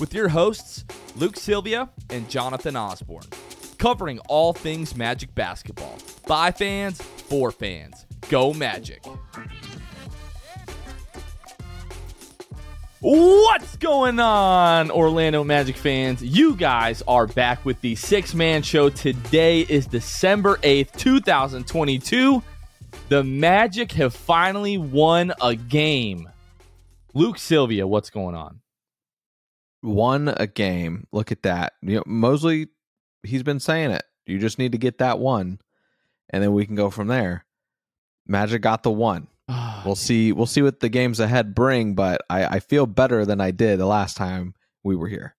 with your hosts, Luke Sylvia and Jonathan Osborne, covering all things Magic basketball. By fans, for fans. Go Magic. What's going on, Orlando Magic fans? You guys are back with the Sixth Man Show. Today is December 8th, 2022. The Magic have finally won a game. Luke Sylvia, what's going on? Won a game. Look at that. You know, Mosley, he's been saying it. You just need to get that one, and then we can go from there. Magic got the one. Ah, we'll see. We'll see what the games ahead bring, but I, I feel better than I did the last time we were here.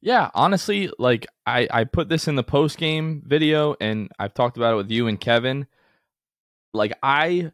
Yeah, honestly, like I, I put this in the post game video and I've talked about it with you and Kevin like I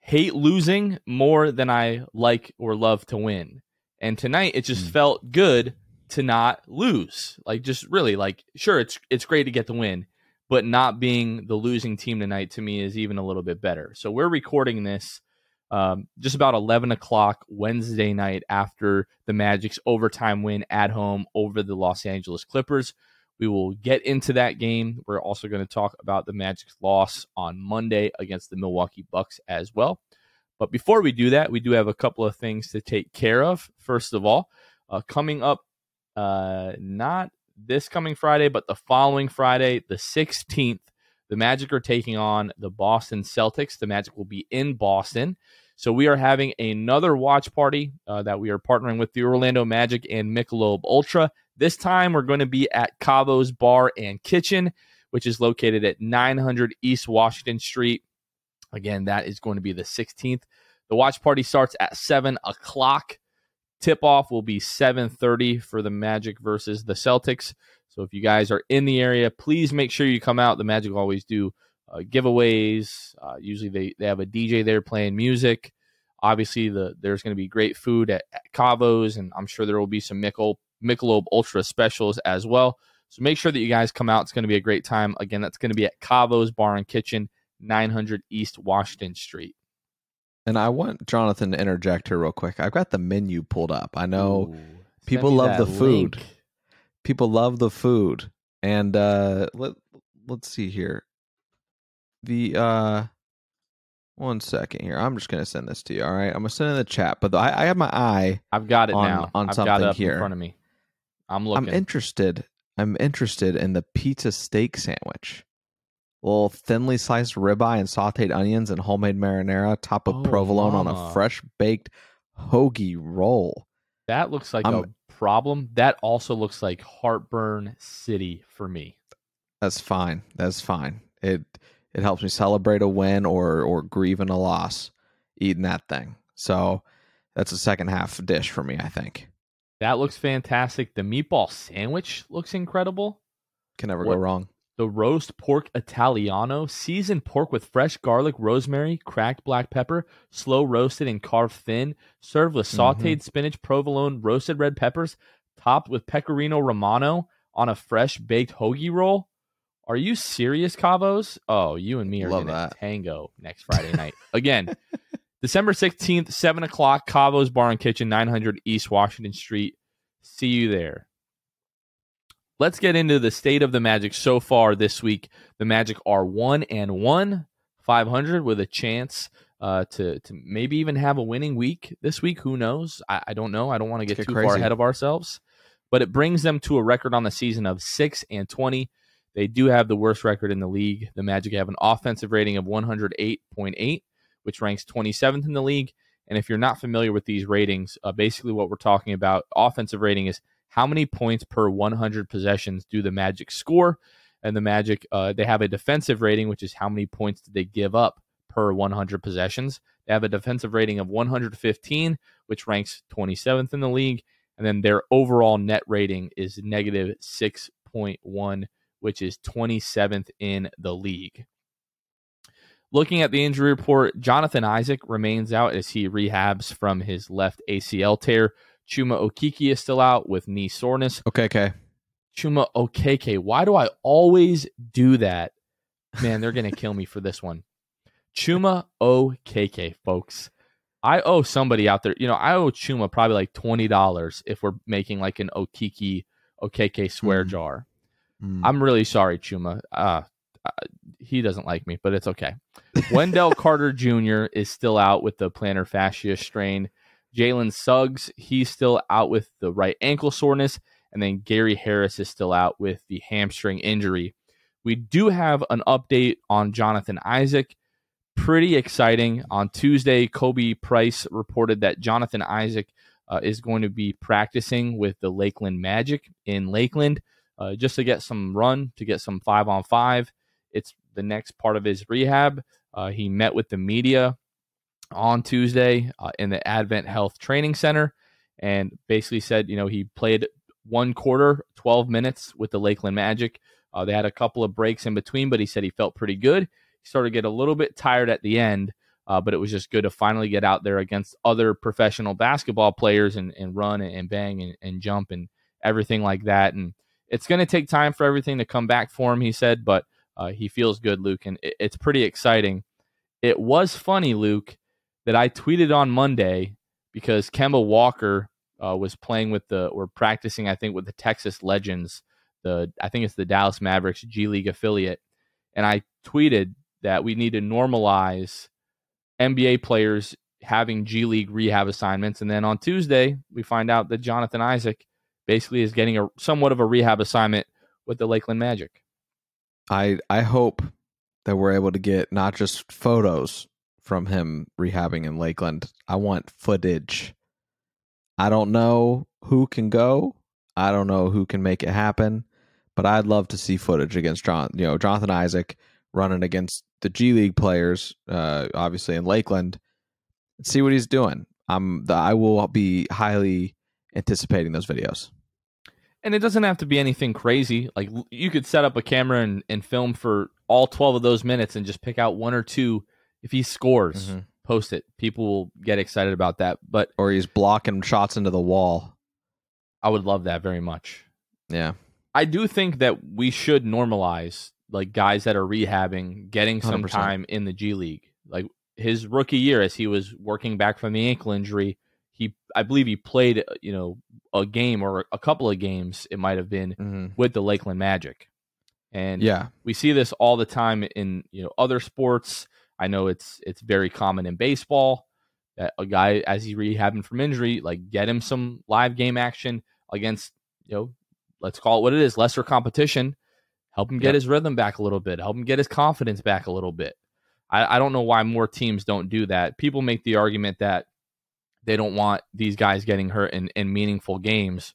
hate losing more than I like or love to win. And tonight it just mm. felt good to not lose. Like just really like sure it's it's great to get the win, but not being the losing team tonight to me is even a little bit better. So we're recording this um, just about 11 o'clock Wednesday night after the Magic's overtime win at home over the Los Angeles Clippers. We will get into that game. We're also going to talk about the Magic's loss on Monday against the Milwaukee Bucks as well. But before we do that, we do have a couple of things to take care of. First of all, uh, coming up, uh, not this coming Friday, but the following Friday, the 16th, the Magic are taking on the Boston Celtics. The Magic will be in Boston. So we are having another watch party uh, that we are partnering with the Orlando Magic and Michelob Ultra. This time we're going to be at Cavo's Bar and Kitchen, which is located at 900 East Washington Street. Again, that is going to be the 16th. The watch party starts at 7 o'clock. Tip off will be 7:30 for the Magic versus the Celtics. So if you guys are in the area, please make sure you come out. The Magic always do uh, giveaways. Uh, usually they, they have a DJ there playing music. Obviously, the there's going to be great food at, at Cavo's, and I'm sure there will be some Mickle Michelob Ultra specials as well. So make sure that you guys come out. It's going to be a great time. Again, that's going to be at Cavo's Bar and Kitchen, 900 East Washington Street. And I want Jonathan to interject here real quick. I've got the menu pulled up. I know Ooh, people love the food. Link. People love the food. And uh let let's see here. The uh one second here. I'm just gonna send this to you. All right, I'm gonna send it in the chat. But I, I have my eye. I've got it on, now. On I've something here in front of me. I'm looking. I'm interested. I'm interested in the pizza steak sandwich. Little thinly sliced ribeye and sautéed onions and homemade marinara, top of oh, provolone mama. on a fresh baked hoagie roll. That looks like I'm, a problem. That also looks like heartburn city for me. That's fine. That's fine. It it helps me celebrate a win or or grieving a loss eating that thing. So that's a second half dish for me, I think. That looks fantastic. The meatball sandwich looks incredible. Can never what, go wrong. The roast pork Italiano, seasoned pork with fresh garlic, rosemary, cracked black pepper, slow roasted and carved thin, served with sauteed mm-hmm. spinach, provolone, roasted red peppers, topped with pecorino romano on a fresh baked hoagie roll. Are you serious, Cavos? Oh, you and me are Love gonna that. tango next Friday night. Again, December 16th, 7 o'clock, Cavo's Bar and Kitchen, 900 East Washington Street. See you there. Let's get into the state of the Magic so far this week. The Magic are 1 and 1, 500 with a chance uh, to to maybe even have a winning week this week. Who knows? I, I don't know. I don't want to get, get too crazy. far ahead of ourselves, but it brings them to a record on the season of six and twenty. They do have the worst record in the league. The Magic have an offensive rating of 108.8, which ranks 27th in the league. And if you're not familiar with these ratings, uh, basically what we're talking about, offensive rating is how many points per 100 possessions do the Magic score? And the Magic, uh, they have a defensive rating, which is how many points did they give up per 100 possessions. They have a defensive rating of 115, which ranks 27th in the league. And then their overall net rating is negative 6.1, which is 27th in the league. Looking at the injury report, Jonathan Isaac remains out as he rehabs from his left ACL tear. Chuma Okeke is still out with knee soreness. Okay, okay. Chuma Okeke. Why do I always do that? Man, they're going to kill me for this one. Chuma OKK, folks. I owe somebody out there, you know, I owe Chuma probably like $20 if we're making like an Okiki OKK swear mm. jar. Mm. I'm really sorry, Chuma. Uh, uh, he doesn't like me, but it's okay. Wendell Carter Jr. is still out with the plantar fascia strain. Jalen Suggs, he's still out with the right ankle soreness. And then Gary Harris is still out with the hamstring injury. We do have an update on Jonathan Isaac pretty exciting. On Tuesday, Kobe Price reported that Jonathan Isaac uh, is going to be practicing with the Lakeland Magic in Lakeland uh, just to get some run, to get some five on five. It's the next part of his rehab. Uh, he met with the media on Tuesday uh, in the Advent Health Training Center and basically said, you know, he played one quarter, 12 minutes with the Lakeland Magic. Uh, they had a couple of breaks in between, but he said he felt pretty good. He started to get a little bit tired at the end, uh, but it was just good to finally get out there against other professional basketball players and, and run and, bang and, and jump and everything like that. And it's going to take time for everything to come back for him, he said, but uh, he feels good, Luke, and it, it's pretty exciting. It was funny, Luke, that I tweeted on Monday because Kemba Walker uh, was playing with the or practicing, I think, with the Texas Legends. The I think it's the Dallas Mavericks G League affiliate, and I tweeted that we need to normalize NBA players having G League rehab assignments. And then on Tuesday, we find out that Jonathan Isaac basically is getting a somewhat of a rehab assignment with the Lakeland Magic. I I hope that we're able to get not just photos from him rehabbing in Lakeland. I want footage. I don't know who can go. I don't know who can make it happen, but I'd love to see footage against John, you know, Jonathan Isaac running against the G League players, uh, obviously in Lakeland, see what he's doing. I'm the, I will be highly anticipating those videos. And it doesn't have to be anything crazy. Like you could set up a camera and, and film for all 12 of those minutes and just pick out one or two. If he scores, mm-hmm. post it. People will get excited about that. But or he's blocking shots into the wall. I would love that very much. Yeah. I do think that we should normalize like guys that are rehabbing getting some 100%. time in the G League. Like his rookie year, as he was working back from the ankle injury, he I believe he played you know a game or a couple of games. It might have been mm-hmm. with the Lakeland Magic, and yeah, we see this all the time in you know other sports. I know it's it's very common in baseball that a guy as he's rehabbing from injury, like get him some live game action against you know let's call it what it is, lesser competition help him get his rhythm back a little bit, help him get his confidence back a little bit. I, I don't know why more teams don't do that. People make the argument that they don't want these guys getting hurt in, in meaningful games.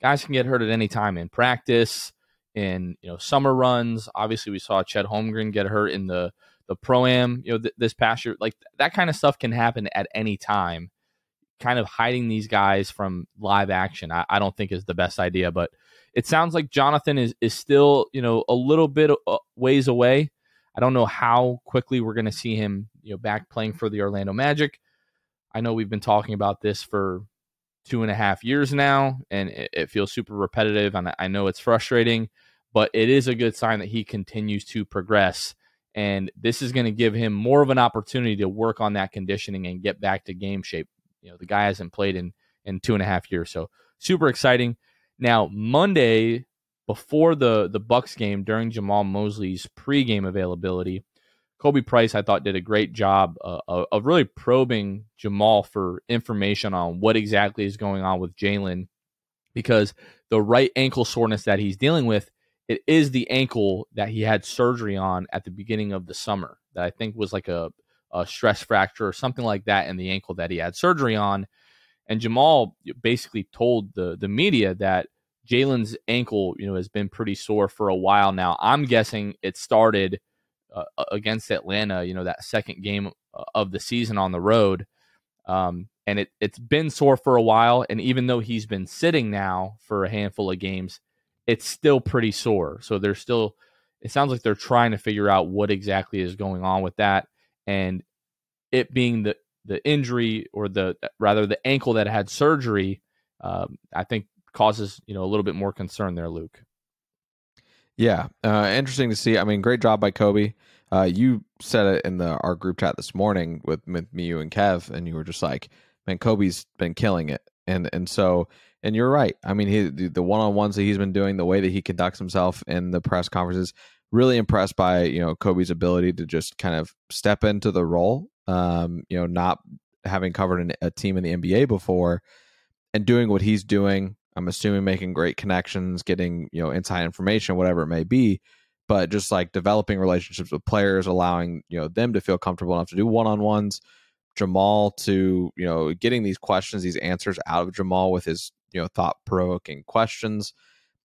Guys can get hurt at any time in practice, in you know summer runs. Obviously, we saw Chet Holmgren get hurt in the the pro am. You know th- this past year, like that kind of stuff can happen at any time. Kind of hiding these guys from live action, I, I don't think is the best idea. But it sounds like Jonathan is is still you know a little bit uh, ways away. I don't know how quickly we're going to see him you know back playing for the Orlando Magic. I know we've been talking about this for two and a half years now, and it, it feels super repetitive, and I know it's frustrating, but it is a good sign that he continues to progress. And this is going to give him more of an opportunity to work on that conditioning and get back to game shape. You know, the guy hasn't played in in two and a half years, so super exciting. Now Monday before the the Bucks game during Jamahl Mosley's pregame availability, Kobe Price I thought did a great job uh, of really probing Jamahl for information on what exactly is going on with Jalen, because the right ankle soreness that he's dealing with it is the ankle that he had surgery on at the beginning of the summer that I think was like a, a stress fracture or something like that in the ankle that he had surgery on. And Jamahl basically told the the media that Jalen's ankle, you know, has been pretty sore for a while now. I'm guessing it started uh, against Atlanta, you know, that second game uh, of the season on the road. Um, and it, it's been sore for a while. And even though he's been sitting now for a handful of games, it's still pretty sore. So they're still, it sounds like they're trying to figure out what exactly is going on with that. And it being the, the injury or the rather the ankle that had surgery, um, I think causes you know a little bit more concern there, Luke. Yeah, uh, interesting to see. I mean, great job by Kobe. Uh, you said it in the our group chat this morning with, with me, you, and Kev, and you were just like, "Man, Kobe's been killing it," and and so and you're right. I mean, he the one on ones that he's been doing, the way that he conducts himself in the press conferences, really impressed by you know Kobe's ability to just kind of step into the role. Um, you know, not having covered an, a team in the NBA before, and doing what he's doing I'm assuming making great connections, getting, you know, inside information, whatever it may be, but just like developing relationships with players, allowing, you know, them to feel comfortable enough to do one-on-ones. Jamahl to, you know, getting these questions, these answers out of Jamahl with his, you know, thought-provoking questions.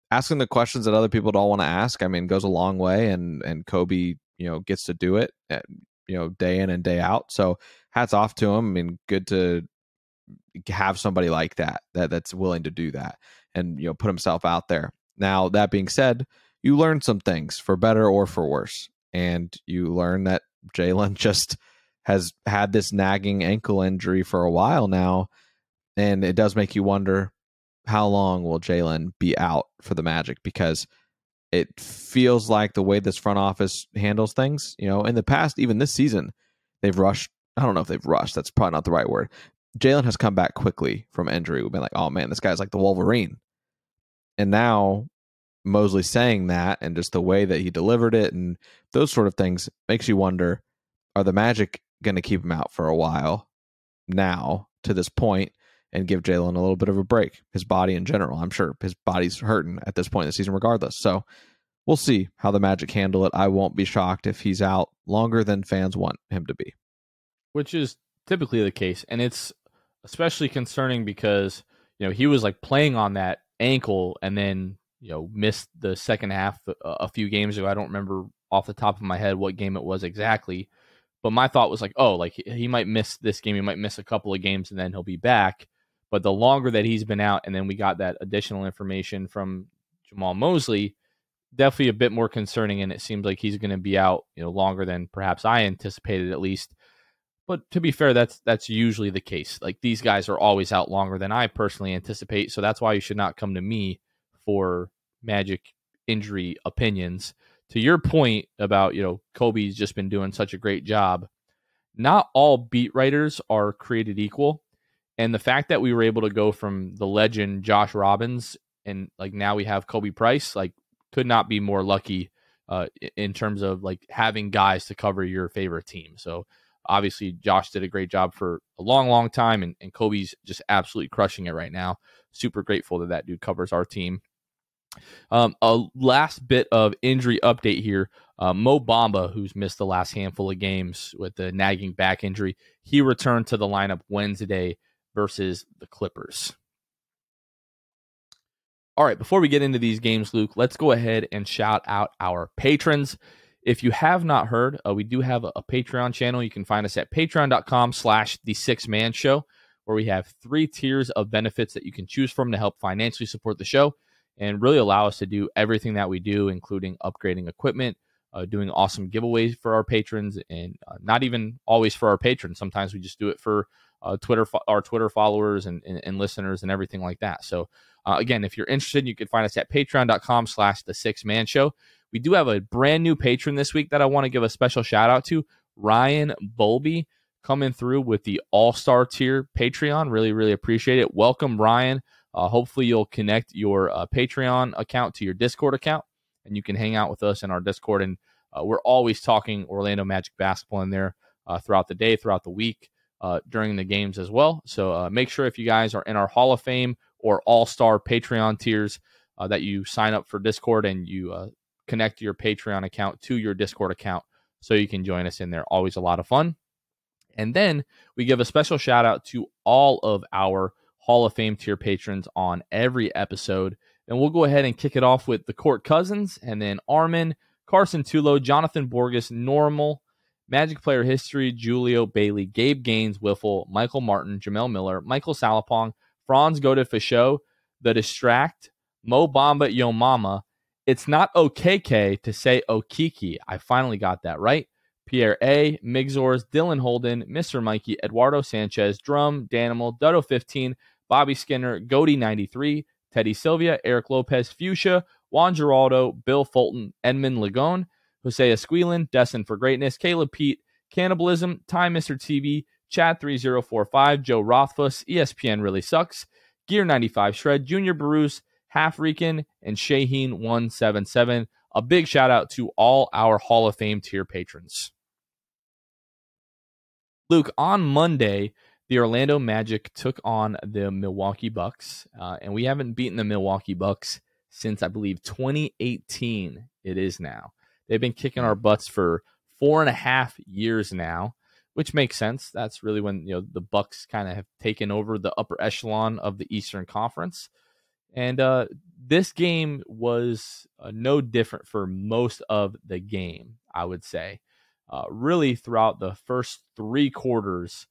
Asking the questions that other people don't want to ask, I mean, goes a long way and and Kobe, you know, gets to do it, at, you know, day in and day out. So hats off to him. I mean, good to have somebody like that that that's willing to do that and you know put himself out there. Now that being said, you learn some things for better or for worse, and you learn that Jalen just has had this nagging ankle injury for a while now, and it does make you wonder how long will Jalen be out for the Magic because it feels like the way this front office handles things, you know, in the past, even this season, they've rushed. I don't know if they've rushed. That's probably not the right word. Jalen has come back quickly from injury. We've been like, oh man, this guy's like the Wolverine. And now Mosley saying that and just the way that he delivered it and those sort of things makes you wonder are the Magic going to keep him out for a while now to this point and give Jalen a little bit of a break? His body in general. I'm sure his body's hurting at this point in the season, regardless. So we'll see how the Magic handle it. I won't be shocked if he's out longer than fans want him to be. Which is typically the case. And it's especially concerning because you know he was like playing on that ankle and then you know missed the second half a, few games ago. I don't remember off the top of my head what game it was exactly, but my thought was like, oh, like he might miss this game, he might miss a couple of games, and then he'll be back. But the longer that he's been out, and then we got that additional information from Jamahl Mosley, definitely a bit more concerning. And it seems like he's going to be out, you know, longer than perhaps I anticipated, at least. But to be fair, that's that's usually the case. Like these guys are always out longer than I personally anticipate, so that's why you should not come to me for Magic injury opinions. To your point about, you know, Kobe's just been doing such a great job. Not all beat writers are created equal. And the fact that we were able to go from the legend Josh Robbins and like now we have Kobe Price, like could not be more lucky uh, in terms of like having guys to cover your favorite team. So Obviously, Josh did a great job for a long, long time, and, and Kobe's just absolutely crushing it right now. Super grateful that that dude covers our team. Um, a last bit of injury update here. Uh, Mo Bamba, who's missed the last handful of games with the nagging back injury, he returned to the lineup Wednesday versus the Clippers. All right, before we get into these games, Luke, let's go ahead and shout out our patrons. If you have not heard, uh, we do have a, a, Patreon channel. You can find us at patreon.com slash the six man show, where we have three tiers of benefits that you can choose from to help financially support the show and really allow us to do everything that we do, including upgrading equipment, uh, doing awesome giveaways for our patrons, and uh, not even always for our patrons. Sometimes we just do it for uh, Twitter, fo- our Twitter followers and, and, and, listeners and everything like that. So uh, again, if you're interested, you can find us at patreon.com slash the six man show. We do have a brand new patron this week that I want to give a special shout out to Ryan Bolby coming through with the All Star tier Patreon. Really, really appreciate it. Welcome, Ryan. Uh, hopefully, you'll connect your uh, Patreon account to your Discord account and you can hang out with us in our Discord. And uh, we're always talking Orlando Magic basketball in there uh, throughout the day, throughout the week, uh, during the games as well. So uh, make sure if you guys are in our Hall of Fame or All Star Patreon tiers that you sign up for Discord and you connect your Patreon account to your Discord account so you can join us in there. Always a lot of fun. And then we give a special shout out to all of our Hall of Fame tier patrons on every episode. And we'll go ahead and kick it off with the Court Cousins and then Armin, Carson Tulo, Jonathan Borges, Normal, Magic Player History, Julio Bailey, Gabe Gaines, Wiffle, Michael Martin, Jamel Miller, Michael Salapong, Franz Godet Fichot, The Distract, Mo Bamba Yo Mama. It's not OKK to say Okiki. I finally got that right. Pierre A, Migzors, Dylan Holden, Mr. Mikey, Eduardo Sanchez, Drum, Danimal, Dutto 15, Bobby Skinner, Goody 93, Teddy Sylvia, Eric Lopez, Fuchsia, Juan Geraldo, Bill Fulton, Edmund Lagone, Jose Esquilin, Destined for Greatness, Caleb Pete, Cannibalism, Time Mr. TV, Chad 3045, Joe Rothfuss, ESPN Really Sucks, Gear 95 Shred, Junior Bruce, Half Rican, and Shaheen 177. A big shout out to all our Hall of Fame tier patrons. Luke, on Monday, the Orlando Magic took on the Milwaukee Bucks, uh, and we haven't beaten the Milwaukee Bucks since I believe 2018. It is now. They've been kicking our butts for four and a half years now, which makes sense. That's really when you know the Bucks kind of have taken over the upper echelon of the Eastern Conference, and uh, this game was uh, no different for most of the game. I would say, uh, really throughout the first three quarters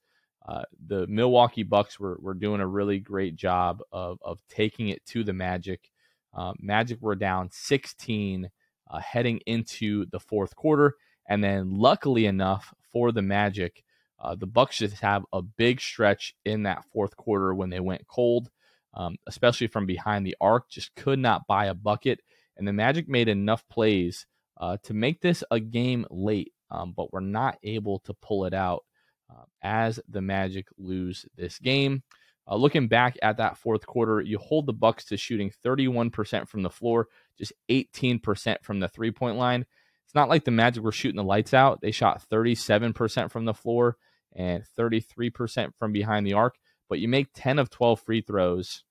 uh, the Milwaukee Bucks were, were doing a really great job of, of taking it to the Magic. Uh, Magic were down 16 uh, heading into the fourth quarter. And then, luckily enough for the Magic, uh, the Bucks just have a big stretch in that fourth quarter when they went cold, um, especially from behind the arc, just could not buy a bucket. And the Magic made enough plays uh, to make this a game late, um, but were not able to pull it out uh, as the Magic lose this game. Uh, looking back at that fourth quarter, you hold the Bucks to shooting 31% from the floor, just 18% from the three-point line. It's not like the Magic were shooting the lights out. They shot 37% from the floor and 33% from behind the arc, but you make 10 of 12 free throws.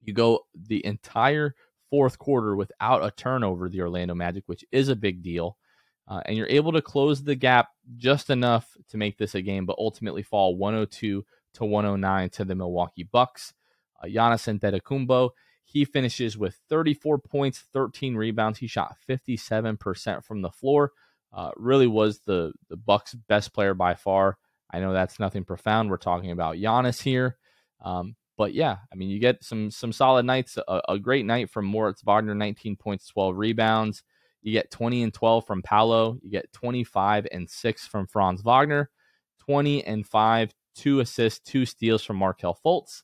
You go the entire fourth quarter without a turnover, the Orlando Magic, which is a big deal uh, and you're able to close the gap just enough to make this a game, but ultimately fall 102 to 109 to the Milwaukee Bucks. Uh, Giannis Antetokounmpo, he finishes with 34 points, 13 rebounds. He shot 57% from the floor. Uh, really was the the Bucks' best player by far. I know that's nothing profound. We're talking about Giannis here, um, but yeah, I mean you get some some solid nights. A, a great night from Moritz Wagner, 19 points, 12 rebounds. You get 20 and 12 from Paolo. You get 25 and 6 from Franz Wagner. 20 and 5, two assists, two steals from Markelle Fultz.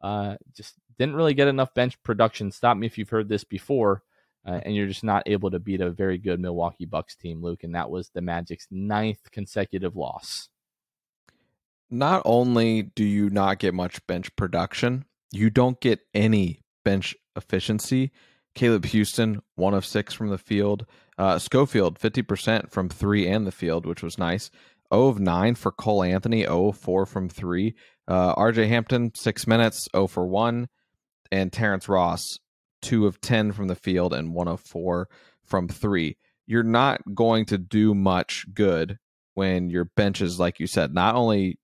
Uh, just didn't really get enough bench production. Stop me if you've heard this before, uh, and you're just not able to beat a very good Milwaukee Bucks team, Luke. And that was the Magic's ninth consecutive loss. Not only do you not get much bench production, you don't get any bench efficiency. Caleb Houstan, one of six from the field. Uh, Schofield, 50% from three and the field, which was nice. 0 of 9 for Cole Anthony, 0 of 4 from three. Uh, RJ Hampton, six minutes, 0 for 1. And Terrence Ross, 2 of 10 from the field and 1 of 4 from three. You're not going to do much good when your bench is, like you said, not only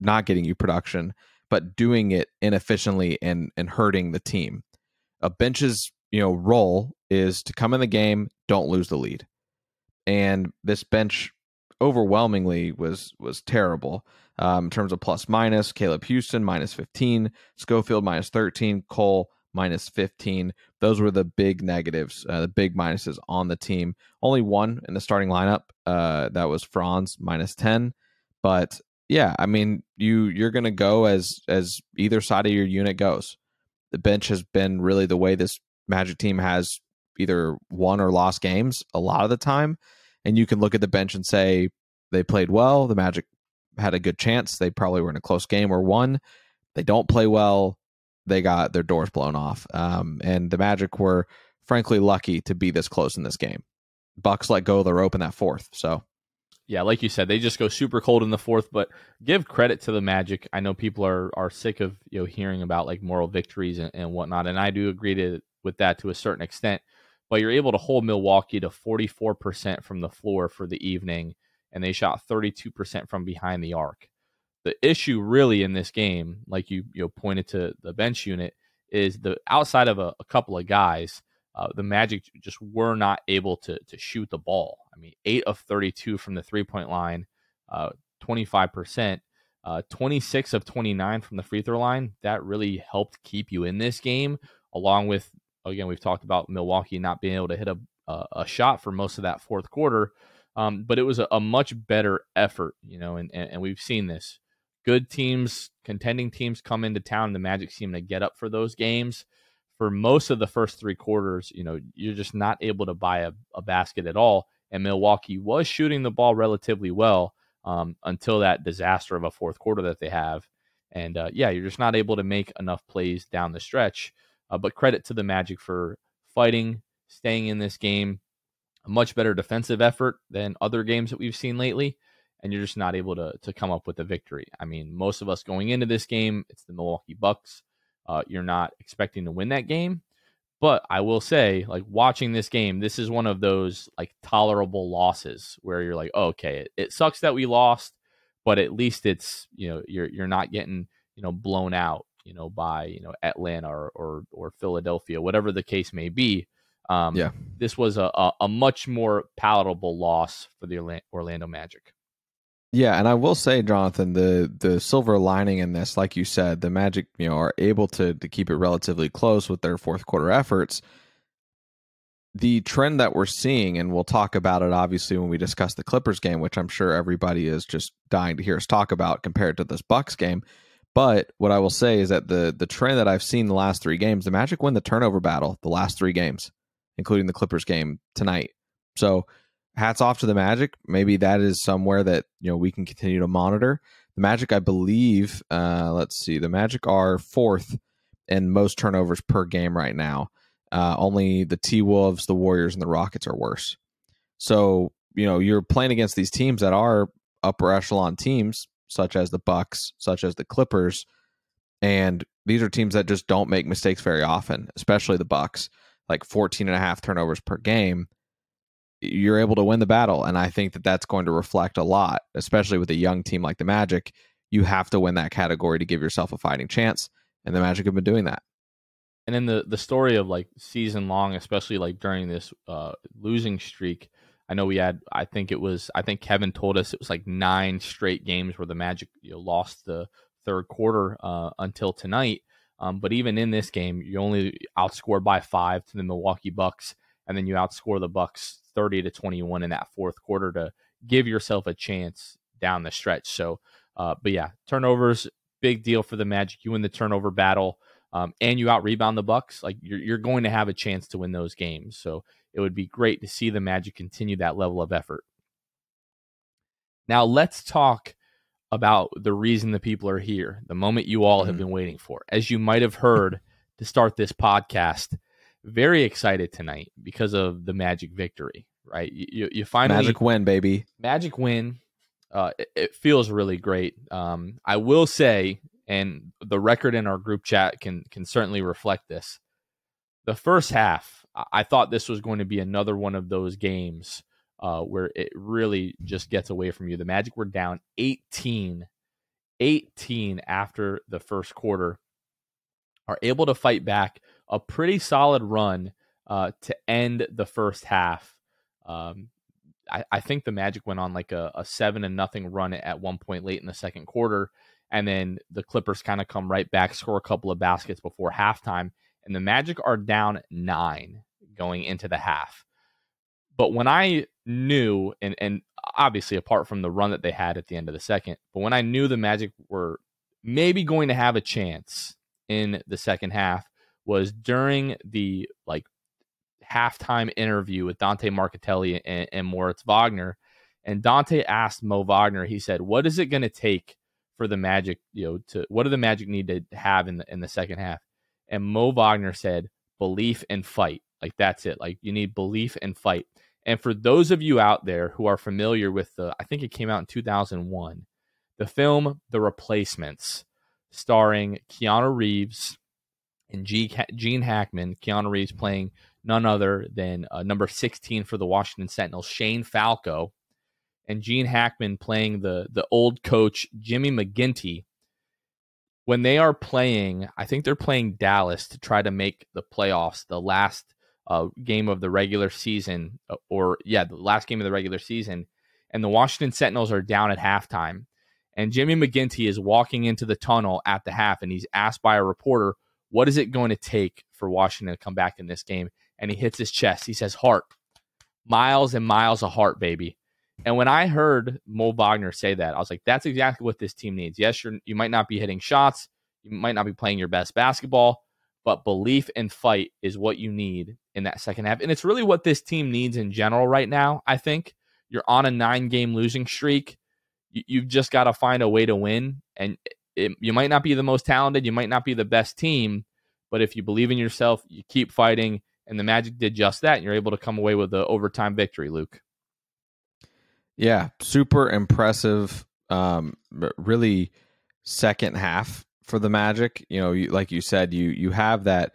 not getting you production, but doing it inefficiently and, and hurting the team. A bench's you know role is to come in the game, don't lose the lead. And this bench overwhelmingly was was terrible um, in terms of plus minus. Caleb Houstan minus 15, Schofield minus 13, Cole minus 15. Those were the big negatives, uh, the big minuses on the team. Only one in the starting lineup. Uh, that was Franz minus 10. But yeah, I mean, you you're gonna go as as either side of your unit goes. The bench has been really the way this Magic team has either won or lost games a lot of the time. And you can look at the bench and say they played well. The Magic had a good chance. They probably were in a close game or won. They don't play well. They got their doors blown off. Um, and the Magic were frankly lucky to be this close in this game. Bucks let go of the rope in that fourth. So yeah, like you said, they just go super cold in the fourth. But give credit to the Magic. I know people are are sick of you know hearing about like moral victories and, and whatnot, and I do agree to, with that to a certain extent. But you're able to hold Milwaukee to 44% from the floor for the evening, and they shot 32% from behind the arc. The issue really in this game, like you you know, pointed to the bench unit, is the outside of a, a couple of guys uh, the Magic just were not able to to shoot the ball. I mean, eight of 32 from the three point line, uh, 25%, uh, 26 of 29 from the free throw line. That really helped keep you in this game, along with, again, we've talked about Milwaukee not being able to hit a, a, a shot for most of that fourth quarter. Um, but it was a, a, much better effort, you know, and, and, and we've seen this. Good teams, contending teams come into town. The Magic seem to get up for those games for most of the first three quarters, you know, you're just not able to buy a, a basket at all. And Milwaukee was shooting the ball relatively well um, until that disaster of a fourth quarter that they have. And uh, yeah, you're just not able to make enough plays down the stretch. Uh, but credit to the Magic for fighting, staying in this game. A much better defensive effort than other games that we've seen lately. And you're just not able to, to come up with a victory. I mean, most of us going into this game, it's the Milwaukee Bucks uh, you're not expecting to win that game. But I will say, like watching this game, this is one of those like tolerable losses where you're like, oh, okay, it, it sucks that we lost, but at least it's you know you're you're not getting you know blown out you know by you know Atlanta or or, or Philadelphia, whatever the case may be. Um, yeah, this was a, a, a much more palatable loss for the Orlando Magic. Yeah, and I will say, Jonathan, the the silver lining in this, like you said, the Magic, you know, are able to to keep it relatively close with their fourth quarter efforts. The trend that we're seeing, and we'll talk about it obviously when we discuss the Clippers game, which I'm sure everybody is just dying to hear us talk about compared to this Bucks game. But what I will say is that the the trend that I've seen the last three games, the Magic win the turnover battle the last three games, including the Clippers game tonight. So hats off to the Magic. Maybe that is somewhere that you know we can continue to monitor. The Magic, I believe, uh, let's see, the Magic are fourth in most turnovers per game right now. Uh, only the T Wolves, the Warriors, and the Rockets are worse. So you know you're playing against these teams that are upper echelon teams, such as the Bucks, such as the Clippers, and these are teams that just don't make mistakes very often, especially the Bucks, like 14 and a half turnovers per game you're able to win the battle. And I think that that's going to reflect a lot, especially with a young team like the Magic. You have to win that category to give yourself a fighting chance. And the Magic have been doing that. And in the, the story of like season long, especially like during this uh, losing streak, I know we had, I think it was, I think Kevin told us it was like nine straight games where the Magic you know, lost the third quarter uh, until tonight. Um, but even in this game, you only outscored by five to the Milwaukee Bucks, and then you outscore the Bucks 30 to 21 in that fourth quarter to give yourself a chance down the stretch. So, uh, but yeah, turnovers, big deal for the Magic. You win the turnover battle, um, and you out rebound the Bucks. Like you're, you're going to have a chance to win those games. So it would be great to see the Magic continue that level of effort. Now let's talk about the reason the people are here, the moment you all mm-hmm. have been waiting for. As you might have heard to start this podcast, very excited tonight because of the Magic victory. Right, you you finally Magic win, baby. Magic win. Uh, it, it feels really great. Um, I will say, and the record in our group chat can can certainly reflect this. The first half, I thought this was going to be another one of those games uh, where it really just gets away from you. The Magic were down 18, 18 after the first quarter, are able to fight back a pretty solid run uh, to end the first half. Um, I, I, think the Magic went on like a, a seven and nothing run at one point late in the second quarter, and then the Clippers kind of come right back, score a couple of baskets before halftime, and the Magic are down nine going into the half. But when I knew, and and obviously apart from the run that they had at the end of the second, but when I knew the Magic were maybe going to have a chance in the second half, was during the like halftime interview with Dante Marchitelli and, and Moritz Wagner. And Dante asked Mo Wagner, he said, What is it going to take for the Magic, you know, to what do the Magic need to have in the in the second half? And Mo Wagner said, belief and fight. Like that's it. Like you need belief and fight. And for those of you out there who are familiar with the, I think it came out in 2001, the film The Replacements, starring Keanu Reeves and Gene Hackman. Keanu Reeves playing none other than uh, number 16 for the Washington Sentinels, Shane Falco, and Gene Hackman playing the the old coach Jimmy McGinty. When they are playing, I think they're playing Dallas to try to make the playoffs, the last uh, game of the regular season, uh, or yeah, the last game of the regular season, and the Washington Sentinels are down at halftime. And Jimmy McGinty is walking into the tunnel at the half, and he's asked by a reporter, "What is it going to take for Washington to come back in this game?" And he hits his chest. He says, "Heart, miles and miles of heart, baby." And when I heard Mo Wagner say that, I was like, "That's exactly what this team needs." Yes, you're, you might not be hitting shots, you might not be playing your best basketball, but belief and fight is what you need in that second half. And it's really what this team needs in general right now. I think you're on a nine game losing streak. You, have just got to find a way to win. And it, you might not be the most talented, you might not be the best team, but if you believe in yourself, you keep fighting. And the Magic did just that. And you're able to come away with the overtime victory, Luke. Yeah, super impressive. Um, really, second half for the Magic. You know, you, like you said, you you have that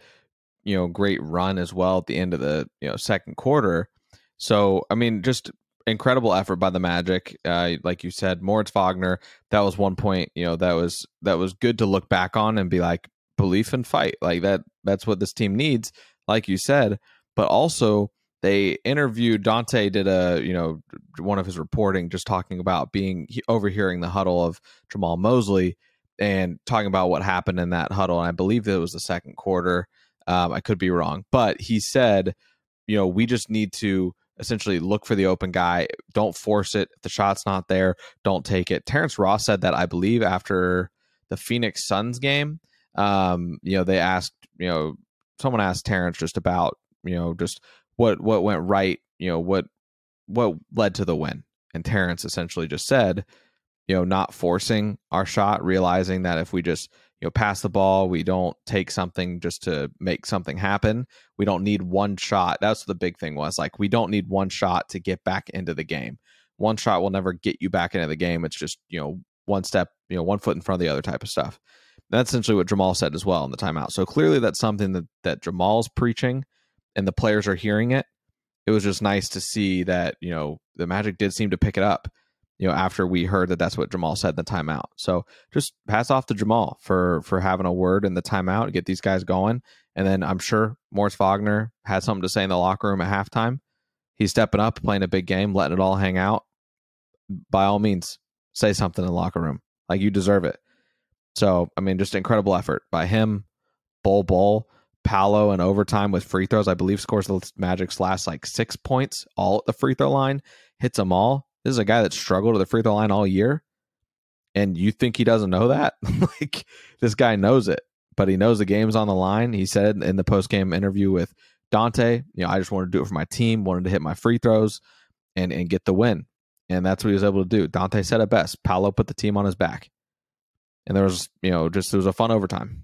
you know great run as well at the end of the you know second quarter. So I mean, just incredible effort by the Magic. Uh, like you said, Moritz Wagner. That was one point. You know, that was that was good to look back on and be like belief and fight. Like that. That's what this team needs. Like you said, but also they interviewed Dante did a you know one of his reporting just talking about being overhearing the huddle of Jamahl Mosley and talking about what happened in that huddle. And I believe that it was the second quarter. Um, I could be wrong, but he said, you know, we just need to essentially look for the open guy. Don't force it. If the shot's not there, don't take it. Terrence Ross said that, I believe, after the Phoenix Suns game. Um, you know, they asked, you know, someone asked Terrence just about, you know, just what what went right, you know, what what led to the win. And Terrence essentially just said, you know, not forcing our shot, realizing that if we just, you know, pass the ball, we don't take something just to make something happen. We don't need one shot. That's the big thing was like we don't need one shot to get back into the game. One shot will never get you back into the game. It's just, you know, one step, you know, one foot in front of the other type of stuff. That's essentially what Jamahl said as well in the timeout. So clearly that's something that that Jamahl's preaching and the players are hearing it. It was just nice to see that, you know, the Magic did seem to pick it up you know, after we heard that that's what Jamahl said in the timeout. So just pass off to Jamahl for for having a word in the timeout, get these guys going. And then I'm sure Moritz Wagner had something to say in the locker room at halftime. He's stepping up, playing a big game, letting it all hang out. By all means, say something in the locker room. Like you deserve it. So, I mean, just incredible effort by him, Bol Bol, Paolo in overtime with free throws. I believe scores the Magic's last like six points, all at the free throw line, hits them all this is a guy that struggled at the free throw line all year, and you think he doesn't know that? like this guy knows it, but he knows the game's on the line. He said in the post game interview with Dante, you know, I just wanted to do it for my team, wanted to hit my free throws and and get the win. And that's what he was able to do. Dante said it best. Paolo put the team on his back. And there was, you know, just it was a fun overtime.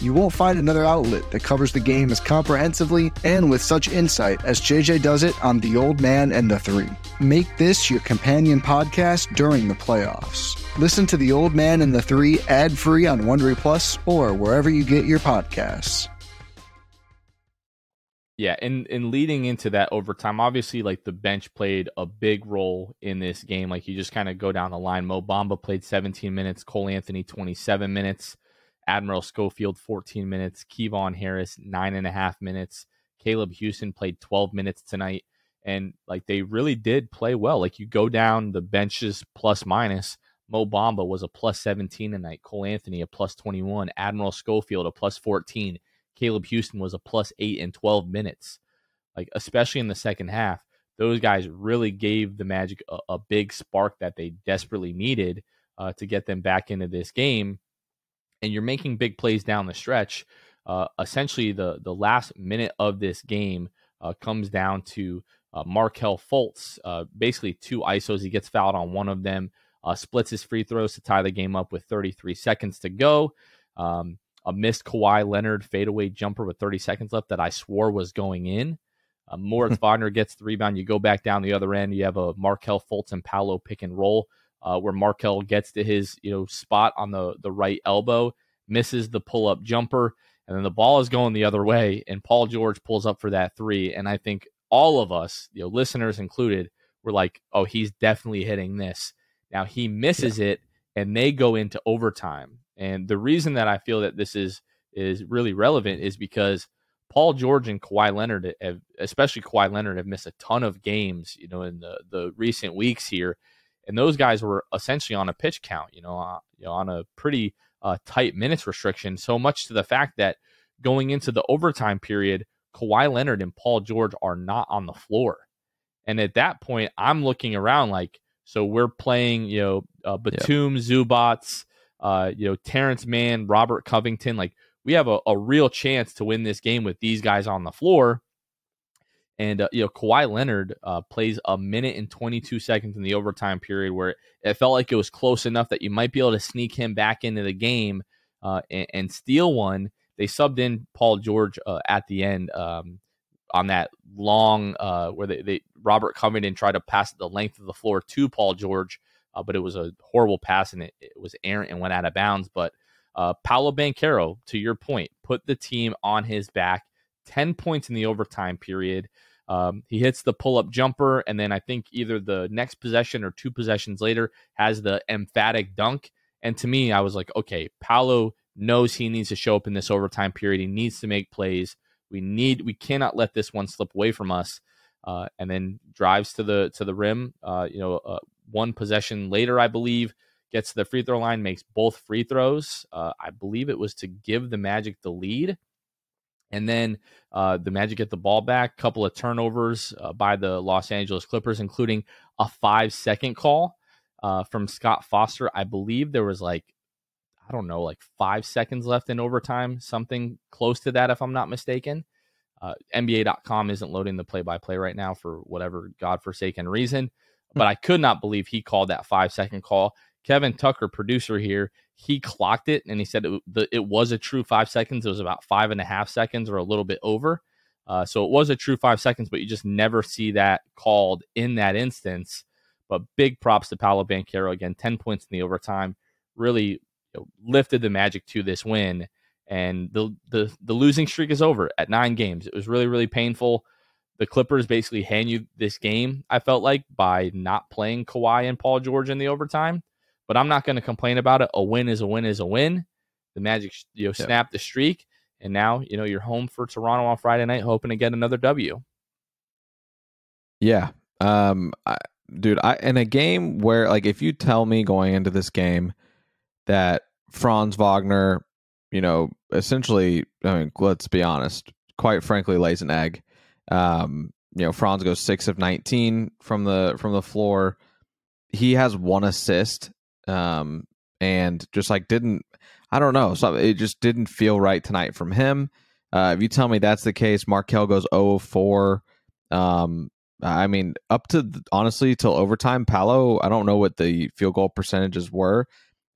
You won't find another outlet that covers the game as comprehensively and with such insight as JJ does it on The Old Man and the Three. Make this your companion podcast during the playoffs. Listen to The Old Man and the Three ad free on Wondery Plus or wherever you get your podcasts. Yeah, and and leading into that overtime, obviously, like the bench played a big role in this game. Like you just kind of go down the line. Mo Bamba played 17 minutes, Cole Anthony 27 minutes. Admiral Schofield 14 minutes, Kevon Harris nine and a half minutes, Caleb Houstan played 12 minutes tonight, and like they really did play well. Like you go down the benches plus minus. Mo Bamba was a plus 17 tonight. Cole Anthony a plus 21. Admiral Schofield a plus 14. Caleb Houstan was a plus eight in 12 minutes. Like especially in the second half, those guys really gave the Magic a, a big spark that they desperately needed uh, to get them back into this game and you're making big plays down the stretch, uh, essentially the the last minute of this game uh, comes down to uh, Markelle Fultz, uh, basically two ISOs. He gets fouled on one of them, uh, splits his free throws to tie the game up with 33 seconds to go. Um, a missed Kawhi Leonard fadeaway jumper with 30 seconds left that I swore was going in. Uh, Moritz Wagner gets the rebound. You go back down the other end. You have a Markelle Fultz and Paolo pick and roll uh, where Markelle gets to his you know spot on the the right elbow, misses the pull up jumper, and then the ball is going the other way, and Paul George pulls up for that three, and I think all of us, you know, listeners included, were like, "Oh, he's definitely hitting this." Now he misses yeah. it, and they go into overtime. And the reason that I feel that this is is really relevant is because Paul George and Kawhi Leonard have, especially Kawhi Leonard, have missed a ton of games, you know, in the the recent weeks here and those guys were essentially on a pitch count, you know, uh, you know on a pretty uh, tight minutes restriction. So much to the fact that going into the overtime period, Kawhi Leonard and Paul George are not on the floor. And at that point, I'm looking around like, so we're playing, you know, uh, Batum. Zubac, uh, you know, Terrence Mann, Robert Covington. Like we have a, a real chance to win this game with these guys on the floor. And uh, you know, Kawhi Leonard uh, plays a minute and 22 seconds in the overtime period, where it felt like it was close enough that you might be able to sneak him back into the game uh, and, and, steal one. They subbed in Paul George uh, at the end um, on that long uh, where they, they, Robert Covington tried to pass the length of the floor to Paul George, uh, but it was a horrible pass and it, it, was errant and went out of bounds. But Paolo Banchero, to your point, put the team on his back. 10 points in the overtime period. Um, he hits the pull up jumper, and then I think either the next possession or two possessions later has the emphatic dunk. And to me, I was like, okay, Paolo knows he needs to show up in this overtime period. He needs to make plays. We need, we cannot let this one slip away from us. Uh, and then drives to the to the rim. Uh, you know, uh, one possession later, I believe, gets to the free throw line, makes both free throws. Uh, I believe it was to give the Magic the lead. And then uh, the Magic get the ball back, couple of turnovers uh, by the Los Angeles Clippers, including a five second call uh, from Scott Foster. I believe there was like, I don't know, like five seconds left in overtime, something close to that, if I'm not mistaken. Uh, NBA.com isn't loading the play by play right now for whatever godforsaken reason, but I could not believe he called that five second call. Kevin Tucker, producer here, he clocked it and he said it, it was a true five seconds. It was about five and a half seconds or a little bit over. Uh, so it was a true five seconds, but you just never see that called in that instance. But big props to Paolo Banchero again, 10 points in the overtime, really you know, lifted the Magic to this win. And the, the the losing streak is over at nine games. It was really really painful. the Clippers basically hand you this game, I felt like, by not playing Kawhi and Paul George in the overtime. But I'm not going to complain about it. A win is a win is a win. The Magic, you know, snapped the streak. And now, you know, you're home for Toronto on Friday night, hoping to get another W. Yeah. Um, I, dude, I in a game where like if you tell me going into this game that Franz Wagner, you know, essentially, I mean, let's be honest, quite frankly, lays an egg. Um, you know, Franz goes six of nineteen from the from the floor. He has one assist, um, and just like didn't, I don't know, so it just didn't feel right tonight from him. Uh, if you tell me that's the case, Markelle goes 0 of 4. Um, I mean, up to honestly till overtime, Paolo. I don't know what the field goal percentages were,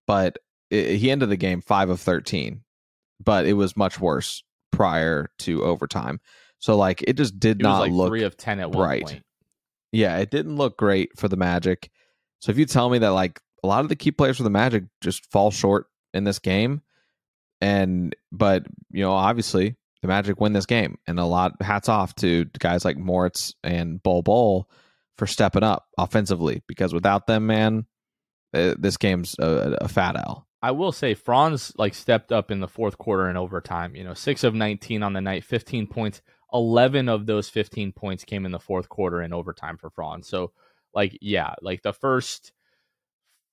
but it, he ended the game five of thirteen. But it was much worse prior to overtime. So like, it just did not like look three of ten at one right. point. Yeah, it didn't look great for the Magic. So if you tell me that like a lot of the key players for the Magic just fall short in this game, and but you know obviously the Magic win this game. And a lot hats off to guys like Moritz and Bol Bol for stepping up offensively because without them, man, uh, this game's a, a, fat L. I will say Franz like stepped up in the fourth quarter and overtime. You know, six of nineteen on the night, fifteen points. Eleven of those fifteen points came in the fourth quarter in overtime for Franz. So, like, yeah, like the first,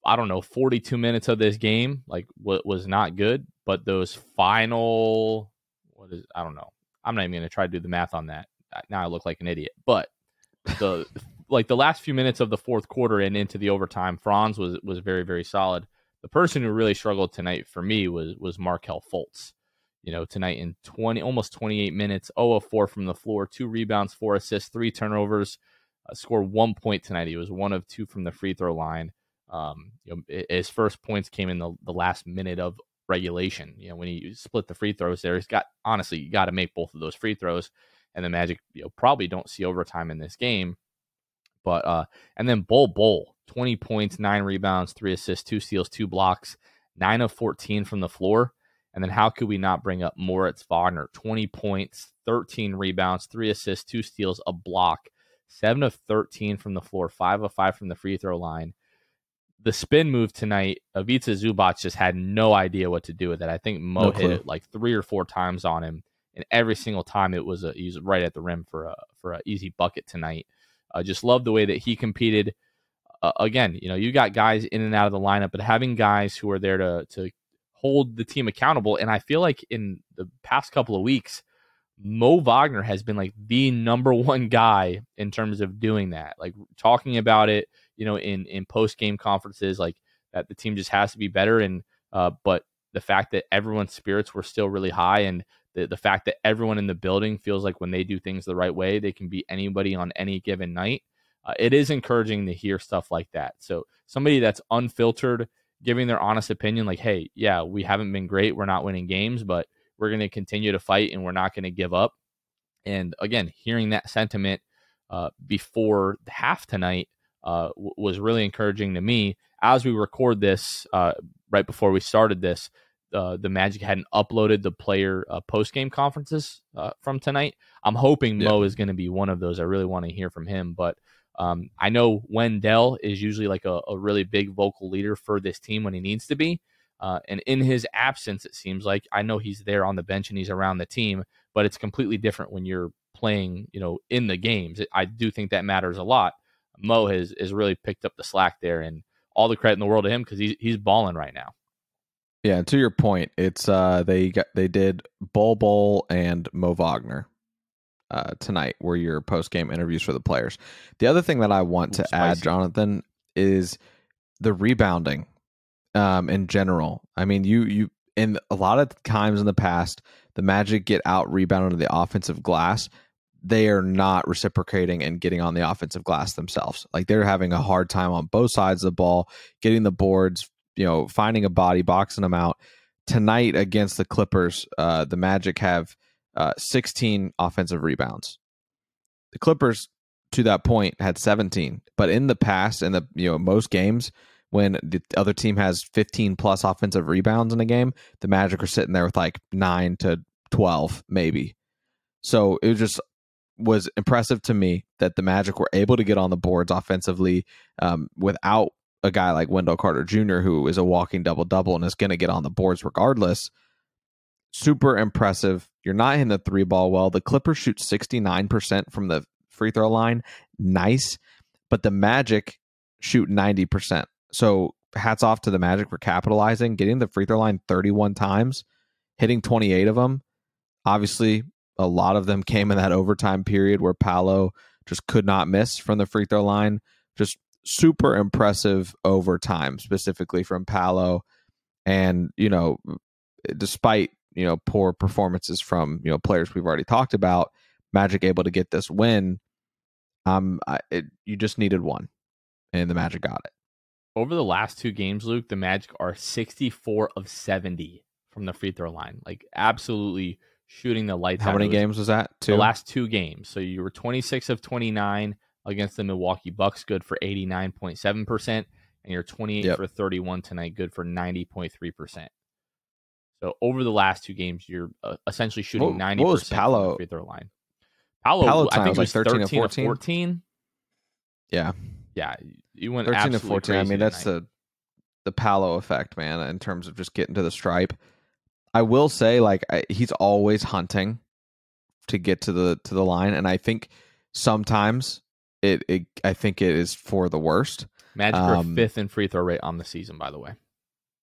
I don't know, forty-two minutes of this game, like, what was not good. But those final what is I don't know. I'm not even going to try to do the math on that. Now I look like an idiot. But the like the last few minutes of the fourth quarter and into the overtime, Franz was was very very solid. The person who really struggled tonight for me was was Markelle Fultz. You know, tonight in 20 almost 28 minutes, 0 of 4 from the floor, two rebounds, four assists, three turnovers, uh, scored one point tonight. He was one of two from the free throw line. Um, you know, his first points came in the, the last minute of regulation. You know, when he split the free throws there, he's got honestly, you got to make both of those free throws. And the Magic, you know, probably don't see overtime in this game. But uh, and then Bol Bol, 20 points, nine rebounds, three assists, two steals, two blocks, nine of 14 from the floor. And then how could we not bring up Moritz Wagner? 20 points, 13 rebounds, three assists, two steals, a block, seven of 13 from the floor, five of five from the free throw line the spin move tonight, Ivica Zubac just had no idea what to do with it. I think Mo no hit it like three or four times on him, and every single time it was a he was right at the rim for a for an easy bucket tonight. I uh, just love the way that he competed. Uh, again, you know, you got guys in and out of the lineup, but having guys who are there to to hold the team accountable, and I feel like in the past couple of weeks, Mo Wagner has been like the number one guy in terms of doing that, like talking about it you know, in in post game conferences, like that the team just has to be better. And uh, but the fact that everyone's spirits were still really high, and the the fact that everyone in the building feels like when they do things the right way, they can beat anybody on any given night. Uh, it is encouraging to hear stuff like that. So somebody that's unfiltered, giving their honest opinion, like, hey, yeah, we haven't been great, we're not winning games, but we're going to continue to fight and we're not going to give up. And again, hearing that sentiment uh, before half tonight uh, w- was really encouraging to me. As we record this, uh, right before we started this, uh, the Magic hadn't uploaded the player uh, post game conferences uh, from tonight. I'm hoping yeah. Mo is going to be one of those. I really want to hear from him, but um, I know Wendell is usually like a, a, really big vocal leader for this team when he needs to be. Uh, and in his absence, it seems like I know he's there on the bench and he's around the team, but it's completely different when you're playing, you know, in the games. I do think that matters a lot. Mo has has really picked up the slack there, and all the credit in the world to him because he's he's balling right now. Yeah, to your point, it's uh they got they did Bol Bol and Mo Wagner uh tonight were your post game interviews for the players. The other thing that I want Ooh, to spicy. add, Jonathan, is the rebounding um in general. I mean, you you in a lot of times in the past, the Magic get out rebounded to the offensive glass, they are not reciprocating and getting on the offensive glass themselves. Like they're having a hard time on both sides of the ball, getting the boards, you know, finding a body, boxing them out. Tonight against the Clippers, uh, the Magic have uh, 16 offensive rebounds. The Clippers, to that point, had 17. But in the past, in the you know most games, when the other team has 15 plus offensive rebounds in a game, the Magic are sitting there with like nine to 12, maybe. So it was just was impressive to me that the Magic were able to get on the boards offensively um, without a guy like Wendell Carter Jr., who is a walking double double and is going to get on the boards regardless. Super impressive. You're not hitting the three ball well. The Clippers shoot 69% from the free throw line. Nice. But the Magic shoot 90%. So hats off to the Magic for capitalizing, getting the free throw line 31 times, hitting 28 of them. Obviously, a lot of them came in that overtime period where Paolo just could not miss from the free throw line. Just super impressive overtime, specifically from Paolo. And, you know, despite, you know, poor performances from, you know, players we've already talked about, Magic able to get this win. Um, I, it, you just needed one, and the Magic got it. Over the last two games, Luke, the Magic are 64 of 70 from the free throw line. Like, absolutely shooting the lights How out. many was games was that? Two. The last two games. So you were 26 of 29 against the Milwaukee Bucks, good for 89.7%, and you're 28 Yep. for 31 tonight, good for 90.3%. So over the last two games, you're uh, essentially shooting What- 90% what was the free throw line. Paolo, Paolo I think was like 13 13 or or 14. yeah, Yeah, you went 13 to absolutely 14. I mean, that's tonight. the the Paolo effect, man, in terms of just getting to the stripe. I will say, like, I, he's always hunting to get to the to the line, and I think sometimes it, it I think it is for the worst. Magic um, fifth in free throw rate on the season, by the way.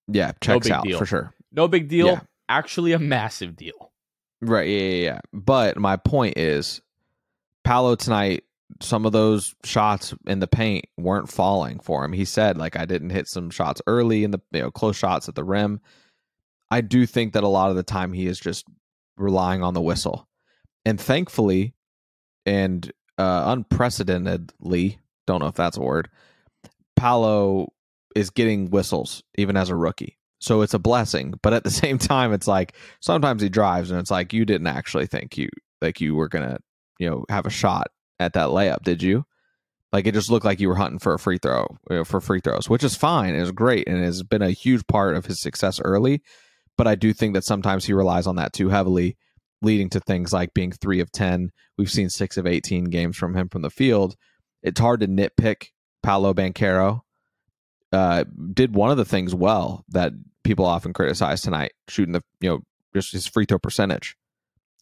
Yeah, checks big out deal. for sure. No big deal. Yeah. Actually, a massive deal. Right. Yeah, yeah, yeah. But my point is, Paolo tonight, some of those shots in the paint weren't falling for him. He said, like, I didn't hit some shots early in the you know close shots at the rim. I do think that a lot of the time he is just relying on the whistle, and thankfully, and uh, unprecedentedly, don't know if that's a word. Paolo is getting whistles even as a rookie. So it's a blessing, but at the same time it's like sometimes he drives and it's like you didn't actually think you like you were going to, you know, have a shot at that layup, did you? Like it just looked like you were hunting for a free throw you know, for free throws, which is fine. Was great and has been a huge part of his success early. But I do think that sometimes he relies on that too heavily, leading to things like being three of 10. We've seen six of 18 games from him from the field. It's hard to nitpick Paolo Banchero. Uh, did one of the things well that people often criticize tonight, shooting the, you know, just his free throw percentage.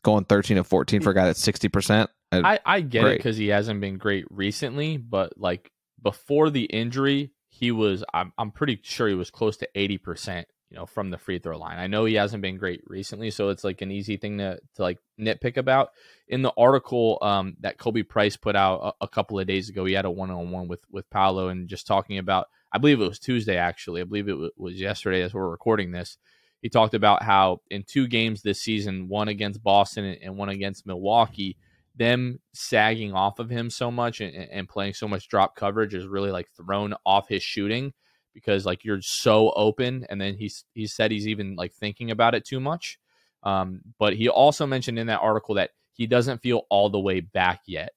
Going 13 of 14 for a guy that's 60%. I, I get it because he hasn't been great recently, but like before the injury, he was I'm I'm pretty sure he was close to eighty percent, you know, from the free throw line. I know he hasn't been great recently, so it's like an easy thing to to like nitpick about. In the article um, that Kobe Price put out a, a couple of days ago, he had a one on one with with Paolo and just talking about. I believe it was Tuesday actually. I believe it w- was yesterday as we're recording this. He talked about how in two games this season, one against Boston and- one against Milwaukee, them sagging off of him so much and, and playing so much drop coverage has really like thrown off his shooting because like you're so open and then he's he said he's even like thinking about it too much um, but he also mentioned in that article that he doesn't feel all the way back yet.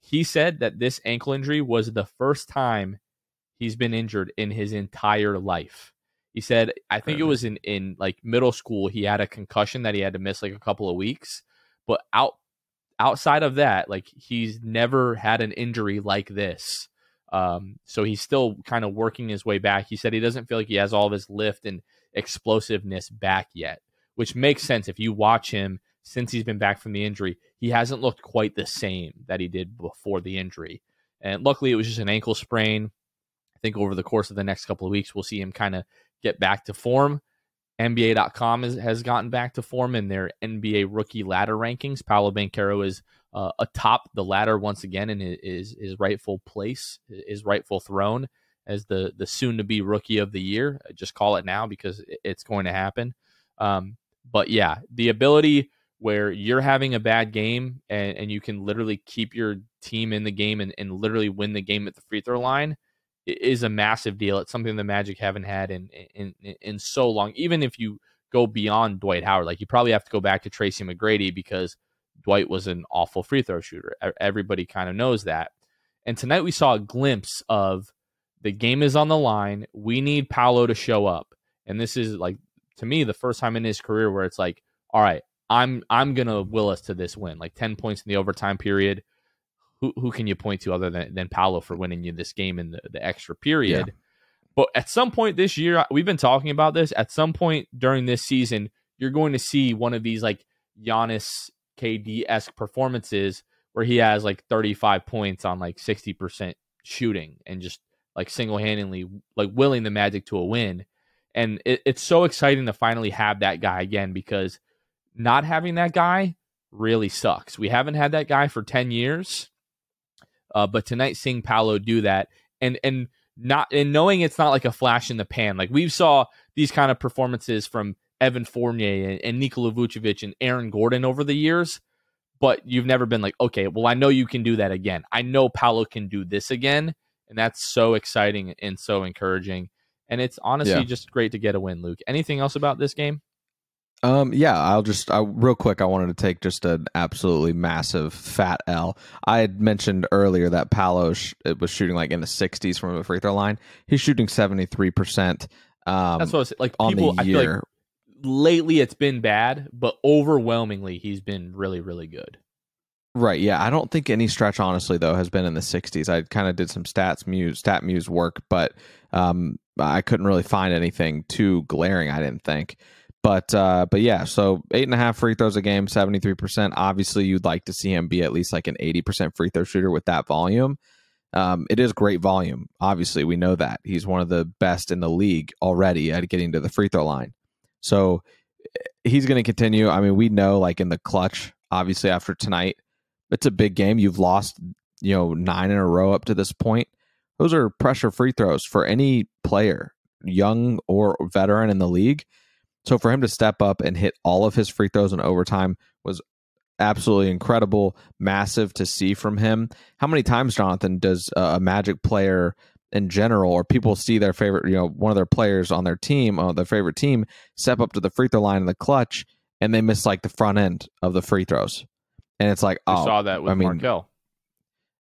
He said that this ankle injury was the first time he's been injured in his entire life. He said i think it was in in like middle school he had a concussion that he had to miss like a couple of weeks but out outside of that, like he's never had an injury like this. Um, so he's still kind of working his way back. He said he doesn't feel like he has all of his lift and explosiveness back yet, which makes sense if you watch him since he's been back from the injury. He hasn't looked quite the same that he did before the injury. And luckily, it was just an ankle sprain. I think over the course of the next couple of weeks, we'll see him kind of get back to form. NBA.com has, has gotten back to form in their NBA rookie ladder rankings. Paolo Banchero is uh, atop the ladder once again in his, his rightful place, his rightful throne as the the soon to be rookie of the year. Just call it now because it's going to happen. Um, but yeah, the ability where you're having a bad game and, and you can literally keep your team in the game and, and literally win the game at the free throw line is a massive deal. It's something the Magic haven't had in in in, in so long. Even if you go beyond Dwight Howard, like you probably have to go back to Tracy McGrady because Dwight was an awful free throw shooter. Everybody kind of knows that. And tonight we saw a glimpse of the game is on the line. We need Paolo to show up. And this is like to me the first time in his career where it's like, all right, I'm I'm gonna will us to this win, like ten points in the overtime period. Who who can you point to other than than Paolo for winning you this game in the, the extra period? Yeah. But at some point this year, we've been talking about this. At some point during this season, you're going to see one of these like Giannis KD esque performances where he has like 35 points on like 60% shooting and just like single handedly like willing the Magic to a win. And it, it's so exciting to finally have that guy again because not having that guy really sucks. We haven't had that guy for 10 years. Uh, but tonight seeing Paolo do that and and not and knowing it's not like a flash in the pan. Like we saw these kind of performances from Evan Fournier and, and Nikola Vucevic and Aaron Gordon over the years, but you've never been like, okay, well, I know you can do that again. I know Paolo can do this again. And that's so exciting and so encouraging. And it's honestly yeah. just great to get a win, Luke. Anything else about this game? Um, yeah, I'll just I, real quick. I wanted to take just an absolutely massive fat L. I had mentioned earlier that Paolo sh- was shooting like in the 60s from the free throw line. He's shooting 73 percent. Um, That's what I was like. People, I feel like lately it's been bad, but overwhelmingly he's been really, really good. Right. Yeah. I don't think any stretch, honestly, though, has been in the 60s. I kind of did some stats muse, StatMuse work, but um, I couldn't really find anything too glaring. I didn't think. But uh, but yeah, so eight and a half free throws a game, seventy three percent. Obviously, you'd like to see him be at least like an eighty percent free throw shooter with that volume. Um, it is great volume. Obviously, we know that he's one of the best in the league already at getting to the free throw line. So eh, he's going to continue. I mean, we know like in the clutch, obviously after tonight, it's a big game. You've lost, you know, nine in a row up to this point. Those are pressure free throws for any player, young or veteran in the league. So for him to step up and hit all of his free throws in overtime was absolutely incredible, massive to see from him. How many times, Jonathan, does a Magic player in general, or people see their favorite, you know, one of their players on their team, on uh, their favorite team, step up to the free throw line in the clutch, and they miss like the front end of the free throws, and it's like, oh, saw that with I mean, Markelle.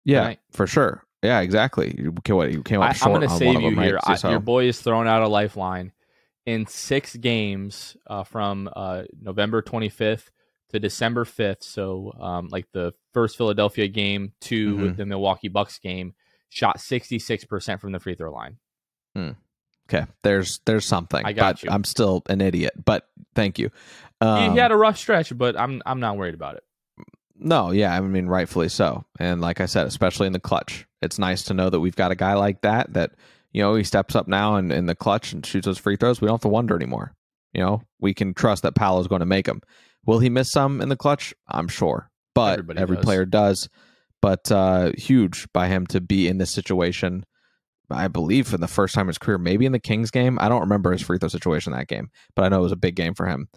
Yeah, tonight. for sure. Yeah, exactly. You, what, you came up I, short. I'm going to save you here. I, your boy is throwing out a lifeline in six games uh, from uh, November 25th to December 5th. So, um, like the first Philadelphia game to mm-hmm. the Milwaukee Bucks game shot 66% from the free throw line. Hmm. Okay, there's there's something. I got you. I'm still an idiot, but thank you. Um, he, he, had a rough stretch, but I'm I'm not worried about it. No, yeah, I mean rightfully so. And like I said, especially in the clutch, it's nice to know that we've got a guy like that that you know he steps up now and in the clutch and shoots those free throws. We don't have to wonder anymore. You know, we can trust that Paolo is going to make them. Will he miss some in the clutch? I'm sure, but Everybody every does. player does but uh, huge by him to be in this situation. I believe for the first time in his career, maybe in the Kings game. I don't remember his free throw situation that game, but I know it was a big game for him.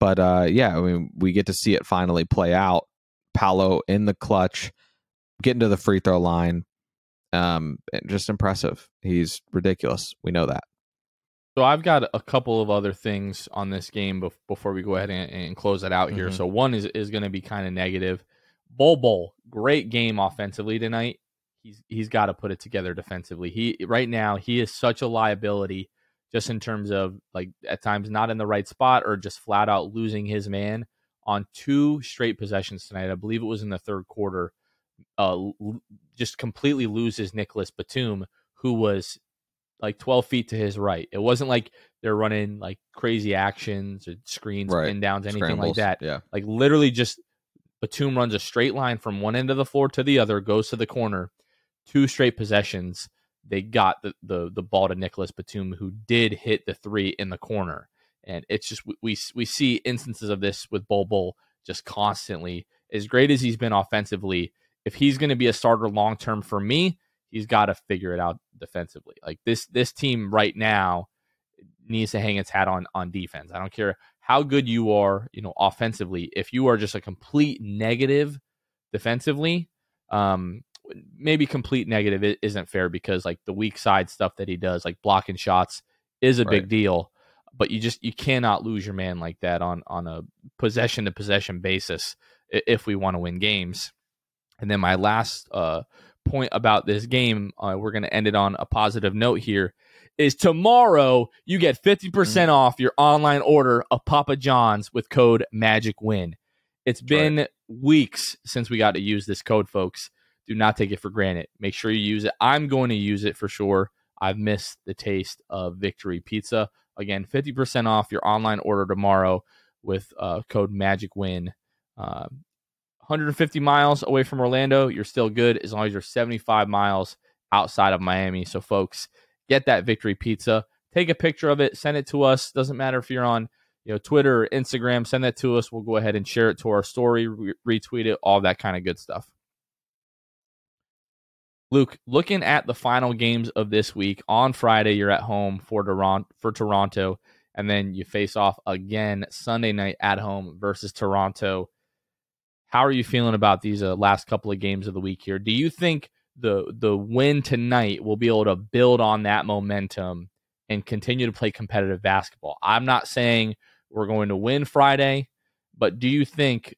But uh, yeah, I mean, we get to see it finally play out. Paolo in the clutch, getting to the free throw line. Um, just impressive. He's ridiculous. We know that. So I've got a couple of other things on this game before we go ahead and, and close it out here. Mm-hmm. So one is is going to be kind of negative. Bol Bol, great game offensively tonight. He's he's got to put it together defensively. He right now he is such a liability, just in terms of like at times not in the right spot or just flat out losing his man on two straight possessions tonight. I believe it was in the third quarter. Uh, just completely loses Nicholas Batum, who was like 12 feet to his right. It wasn't like they're running like crazy actions or screens, right. pin downs, anything Scrambles. like that. Yeah. Like literally just Batum runs a straight line from one end of the floor to the other, goes to the corner, two straight possessions. They got the the, the ball to Nicholas Batum, who did hit the three in the corner, and it's just we we see instances of this with Bol Bol just constantly. As great as he's been offensively, if he's going to be a starter long term for me, he's got to figure it out defensively. Like this this team right now needs to hang its hat on on defense. I don't care how good you are, you know, offensively. If you are just a complete negative defensively, um, maybe complete negative isn't fair because like the weak side stuff that he does, like blocking shots, is a right. big deal. But you just you cannot lose your man like that on on a possession to possession basis if we want to win games. And then my last uh, point about this game, uh, we're going to end it on a positive note here, is tomorrow you get 50% mm off your online order of Papa John's with code Magic Win. It's been right. weeks since we got to use this code, folks. Do not take it for granted. Make sure you use it. I'm going to use it for sure. I've missed the taste of Victory Pizza. Again, 50% off your online order tomorrow with uh, code Magic Win. Uh, 150 miles away from Orlando, you're still good as long as you're 75 miles outside of Miami. So, folks, get that Victory Pizza. Take a picture of it, send it to us. Doesn't matter if you're on you know Twitter or Instagram. Send that to us. We'll go ahead and share it to our story, re- retweet it, all that kind of good stuff. Luke, looking at the final games of this week on Friday, you're at home for Toronto, for Toronto, and then you face off again Sunday night at home versus Toronto. How are you feeling about these uh, last couple of games of the week here? Do you think the the win tonight will be able to build on that momentum and continue to play competitive basketball? I'm not saying we're going to win Friday, but do you think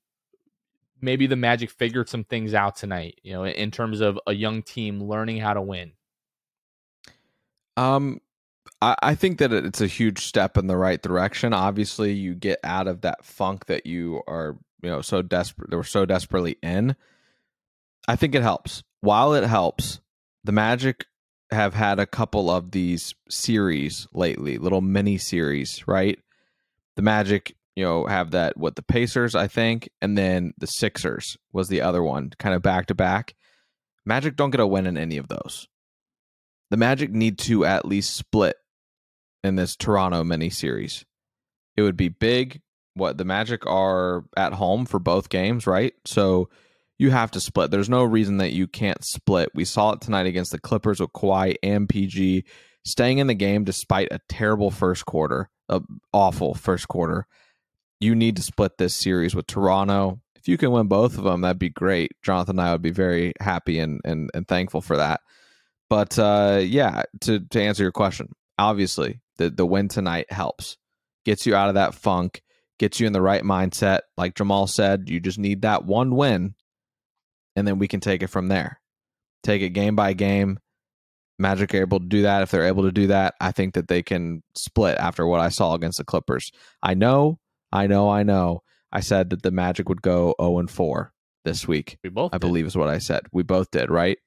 maybe the Magic figured some things out tonight, you know, in terms of a young team learning how to win? Um, I, think that it's a huge step in the right direction. Obviously, you get out of that funk that you are, you know, so desperate, they were so desperately in. I think it helps. While it helps, the Magic have had a couple of these series lately, little mini series, right? The Magic you know, have that what the Pacers, I think, and then the Sixers was the other one, kind of back to back. Magic don't get a win in any of those. The Magic need to at least split in this Toronto mini series. It would be big. What the Magic are at home for both games, right? So you have to split. There's no reason that you can't split. We saw it tonight against the Clippers with Kawhi and PG staying in the game despite a terrible first quarter, a awful first quarter you need to split this series with Toronto. If you can win both of them, that'd be great. Jonathan and I would be very happy and and, and thankful for that. But uh, yeah, to to answer your question, obviously the the win tonight helps, gets you out of that funk, gets you in the right mindset. Like Jamahl said, you just need that one win, and then we can take it from there. Take it game by game. Magic are able to do that. If they're able to do that, I think that they can split after what I saw against the Clippers. I know I know, I know. I said that the Magic would go 0 and 4 this week. We both I did. believe is what I said. We both did, right?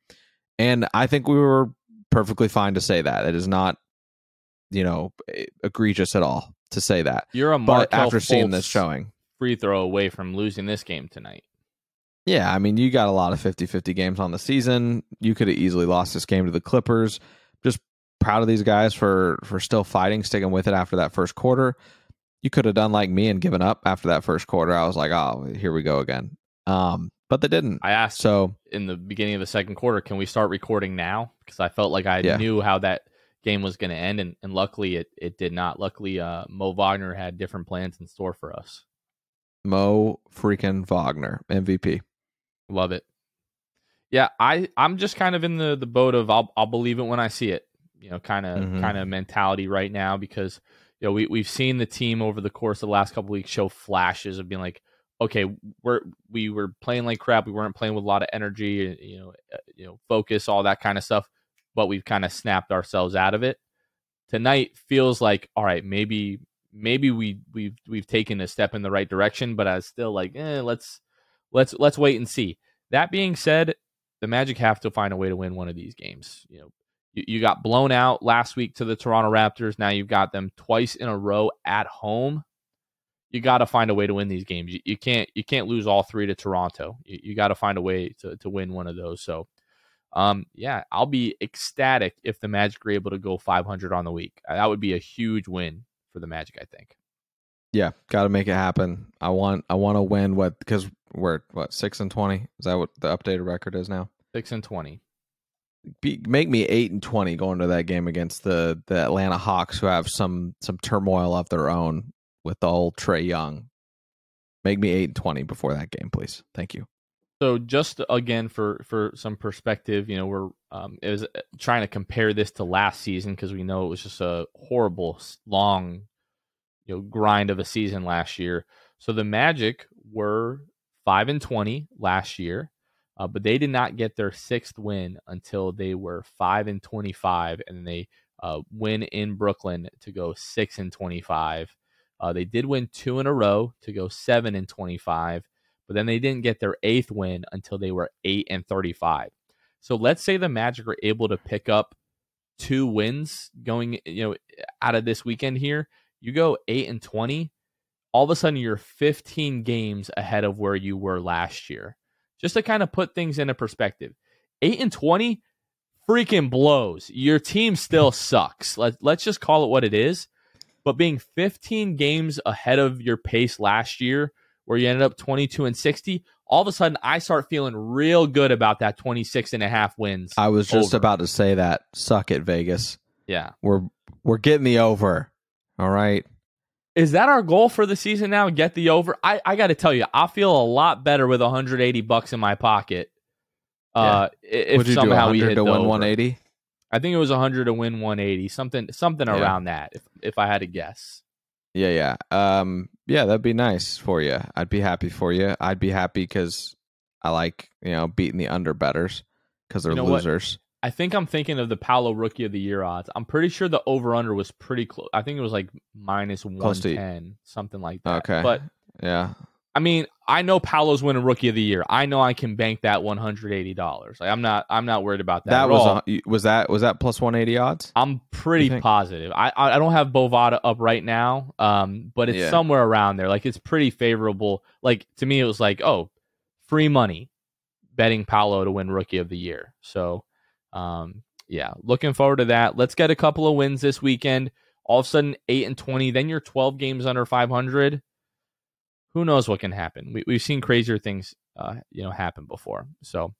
And I think we were perfectly fine to say that. It is not, you know, egregious at all to say that. You're a Markelle but after Fultz seeing this showing, free throw away from losing this game tonight. Yeah, I mean, you got a lot of 50-50 games on the season. You could have easily lost this game to the Clippers. Just proud of these guys for for still fighting, sticking with it after that first quarter you could have done like me and given up after that first quarter. I was like, oh, here we go again. Um, but they didn't. I asked so in the beginning of the second quarter, can we start recording now? Because I felt like I yeah. knew how that game was going to end, and, and luckily it, it did not. Luckily, uh, Mo Wagner had different plans in store for us. Mo freaking Wagner, MVP. Love it. Yeah, I I'm just kind of in the the boat of I'll I'll believe it when I see it. You know, kind of mm-hmm. kind of mentality right now because you know, we we've seen the team over the course of the last couple weeks show flashes of being like, okay, we're we were playing like crap. We weren't playing with a lot of energy, you know, uh, you know, focus, all that kind of stuff. But we've kind of snapped ourselves out of it. Tonight feels like, all right, maybe maybe we we've we've taken a step in the right direction, but I was still like, eh, let's let's let's wait and see. That being said, the Magic have to find a way to win one of these games. You know, you, you got blown out last week to the Toronto Raptors. Now you've got them twice in a row at home. You got to find a way to win these games. You, you, can't you can't lose all three to Toronto. You, you got to find a way to to win one of those. So, um, yeah, I'll be ecstatic if the Magic are able to go 500 on the week. That would be a huge win for the Magic. I think. Yeah, got to make it happen. I want I want to win what because we're what six and twenty. Is that what the updated record is now? Six and twenty be, make me eight and twenty going to that game against the the Atlanta Hawks, who have some some turmoil of their own with the old Trae Young. Make me eight and twenty before that game, please. Thank you. So just again for for some perspective, you know, we're um, it was uh, trying to compare this to last season because we know it was just a horrible long, you know, grind of a season last year. So the Magic were five and twenty last year. Uh, but they did not get their sixth win until they were five and twenty-five, and they uh, win in Brooklyn to go six and twenty five. Uh, they did win two in a row to go seven and twenty five, but then they didn't get their eighth win until they were eight and thirty five. So let's say the Magic are able to pick up two wins going, you know, out of this weekend here. You go eight and twenty. All of a sudden, you're 15 games ahead of where you were last year. Just to kind of put things into perspective, eight and 20 freaking blows. Your team still sucks. Let, let's just call it what it is. But being 15 games ahead of your pace last year, where you ended up 22 and 60, all of a sudden I start feeling real good about that 26 and a half wins. I was just over. about to say that. Suck it, Vegas. Yeah. We're we're getting the over. All right. Is that our goal for the season now? Get the over. I, I got to tell you, I feel a lot better with 180 bucks in my pocket. Uh, yeah. if somehow we hit to win 180. I think it was 100 to win 180, something something yeah. around that. If if I had to guess. Yeah, yeah, um, yeah. That'd be nice for you. I'd be happy for you. I'd be happy because I like you know beating the under betters because they're you know losers. What? I think I'm thinking of the Paolo Rookie of the Year odds. I'm pretty sure the over under was pretty close. I think it was like minus one ten, something like that. Okay, but yeah, I mean, I know Paolo's winning Rookie of the Year. I know I can bank that one hundred eighty dollars. Like I'm not, I'm not worried about that. That was a, was that was that plus one eighty odds? I'm pretty positive. I I don't have Bovada up right now, um, but it's yeah. somewhere around there. Like it's pretty favorable. Like to me, it was like, oh, free money betting Paolo to win Rookie of the Year. So um, yeah, looking forward to that. Let's get a couple of wins this weekend. All of a sudden, eight and twenty. Then you're twelve games under five hundred. Who knows what can happen? We, we've seen crazier things, uh, you know, happen before. So,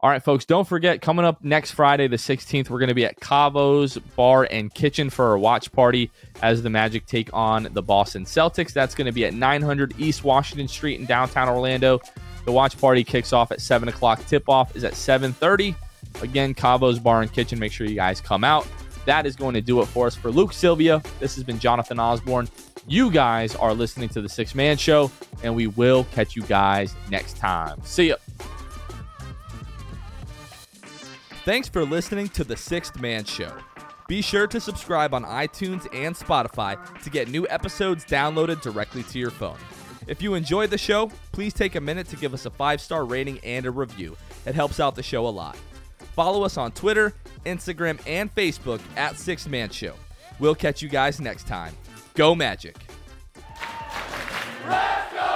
all right, folks, don't forget coming up next Friday, the 16th, we're going to be at Cavo's Bar and Kitchen for our watch party as the Magic take on the Boston Celtics. That's going to be at 900 East Washington Street in downtown Orlando. The watch party kicks off at 7 o'clock. Tip off is at 7:30. Again, Cavo's Bar and Kitchen. Make sure you guys come out. That is going to do it for us. For Luke Sylvia, this has been Jonathan Osborne. You guys are listening to the Sixth Man Show, and we will catch you guys next time. See ya. Thanks for listening to the Sixth Man Show. Be sure to subscribe on iTunes and Spotify to get new episodes downloaded directly to your phone. If you enjoyed the show, please take a minute to give us a five star rating and a review. It helps out the show a lot. Follow us on Twitter, Instagram, and Facebook at Sixth Man Show. We'll catch you guys next time. Go Magic. Let's go!